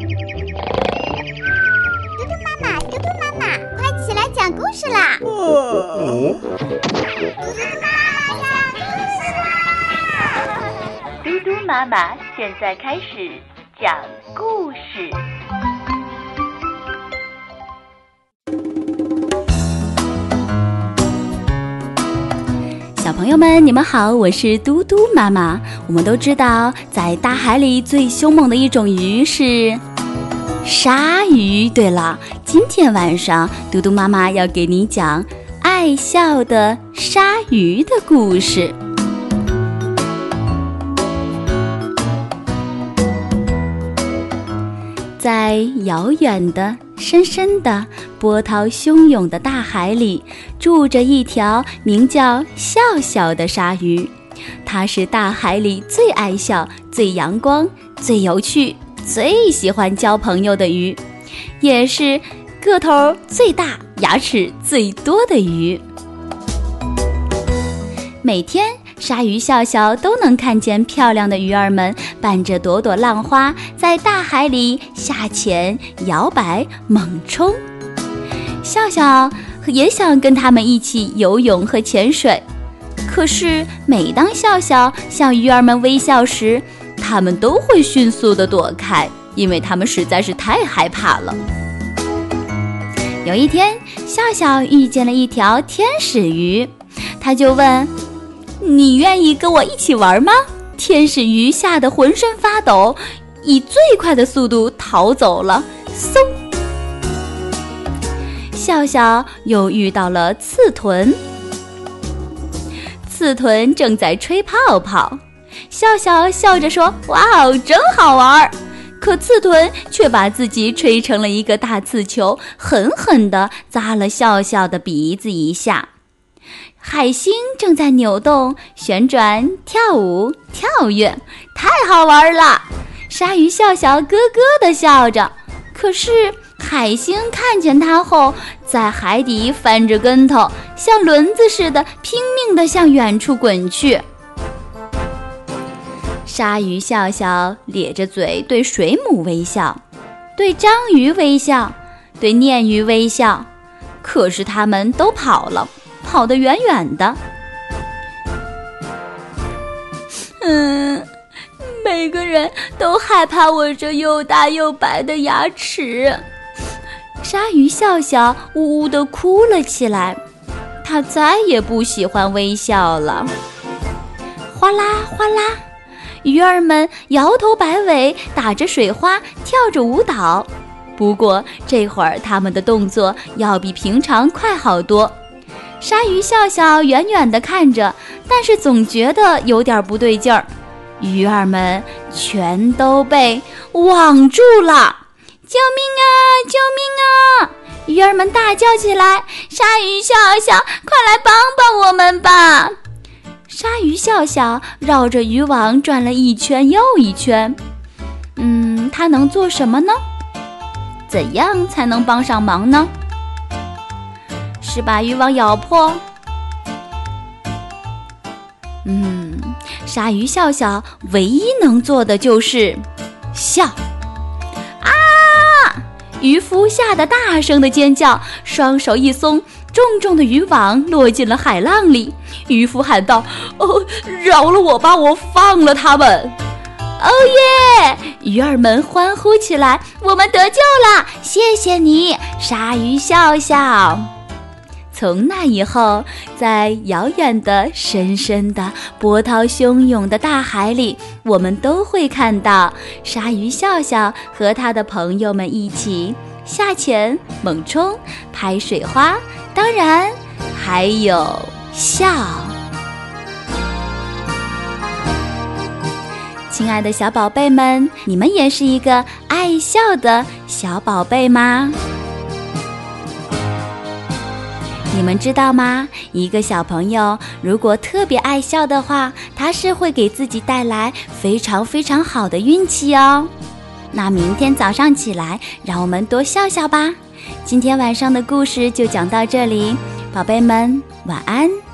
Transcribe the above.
嘟嘟妈妈，嘟嘟妈妈，快起来讲故事啦！嘟嘟妈妈讲故事啦！嘟嘟妈妈现在开始讲故事。小朋友们，你们好，我是嘟嘟妈妈。我们都知道，在大海里最凶猛的一种鱼是鲨鱼。对了，今天晚上嘟嘟妈妈要给你讲爱笑的鲨鱼的故事。在遥远的、深深的、波涛汹涌的大海里，住着一条名叫笑笑的鲨鱼。它是大海里最爱笑、最阳光、最有趣、最喜欢交朋友的鱼，也是个头最大、牙齿最多的鱼。每天。鲨鱼笑笑都能看见漂亮的鱼儿们伴着朵朵浪花在大海里下潜、摇摆、猛冲。笑笑也想跟他们一起游泳和潜水，可是每当笑笑向鱼儿们微笑时，它们都会迅速地躲开，因为它们实在是太害怕了。有一天，笑笑遇见了一条天使鱼，他就问。愿意跟我一起玩吗？天使鱼吓得浑身发抖，以最快的速度逃走了。嗖！笑笑又遇到了刺豚，刺豚正在吹泡泡。笑笑笑着说：“哇哦，真好玩！”可刺豚却把自己吹成了一个大刺球，狠狠地扎了笑笑的鼻子一下。海星正在扭动、旋转、跳舞、跳跃，太好玩了！鲨鱼笑笑咯咯地笑着。可是海星看见它后，在海底翻着跟头，像轮子似的拼命地向远处滚去。鲨鱼笑笑咧着嘴对水母微笑，对章鱼微笑，对鲶鱼微笑，可是它们都跑了。跑得远远的，嗯，每个人都害怕我这又大又白的牙齿。鲨鱼笑笑呜呜地哭了起来，它再也不喜欢微笑了。哗啦哗啦，鱼儿们摇头摆尾，打着水花，跳着舞蹈。不过这会儿，它们的动作要比平常快好多。鲨鱼笑笑远远地看着，但是总觉得有点不对劲儿。鱼儿们全都被网住了！救命啊！救命啊！鱼儿们大叫起来：“鲨鱼笑笑，快来帮帮我们吧！”鲨鱼笑笑绕着渔网转了一圈又一圈。嗯，它能做什么呢？怎样才能帮上忙呢？是把渔网咬破。嗯，鲨鱼笑笑唯一能做的就是笑。啊！渔夫吓得大声的尖叫，双手一松，重重的渔网落进了海浪里。渔夫喊道：“哦，饶了我吧，我放了他们！”哦耶！鱼儿们欢呼起来：“我们得救了！谢谢你，鲨鱼笑笑。”从那以后，在遥远的、深深的、波涛汹涌的大海里，我们都会看到鲨鱼笑笑和他的朋友们一起下潜、猛冲、拍水花，当然还有笑。亲爱的小宝贝们，你们也是一个爱笑的小宝贝吗？你们知道吗？一个小朋友如果特别爱笑的话，他是会给自己带来非常非常好的运气哦。那明天早上起来，让我们多笑笑吧。今天晚上的故事就讲到这里，宝贝们晚安。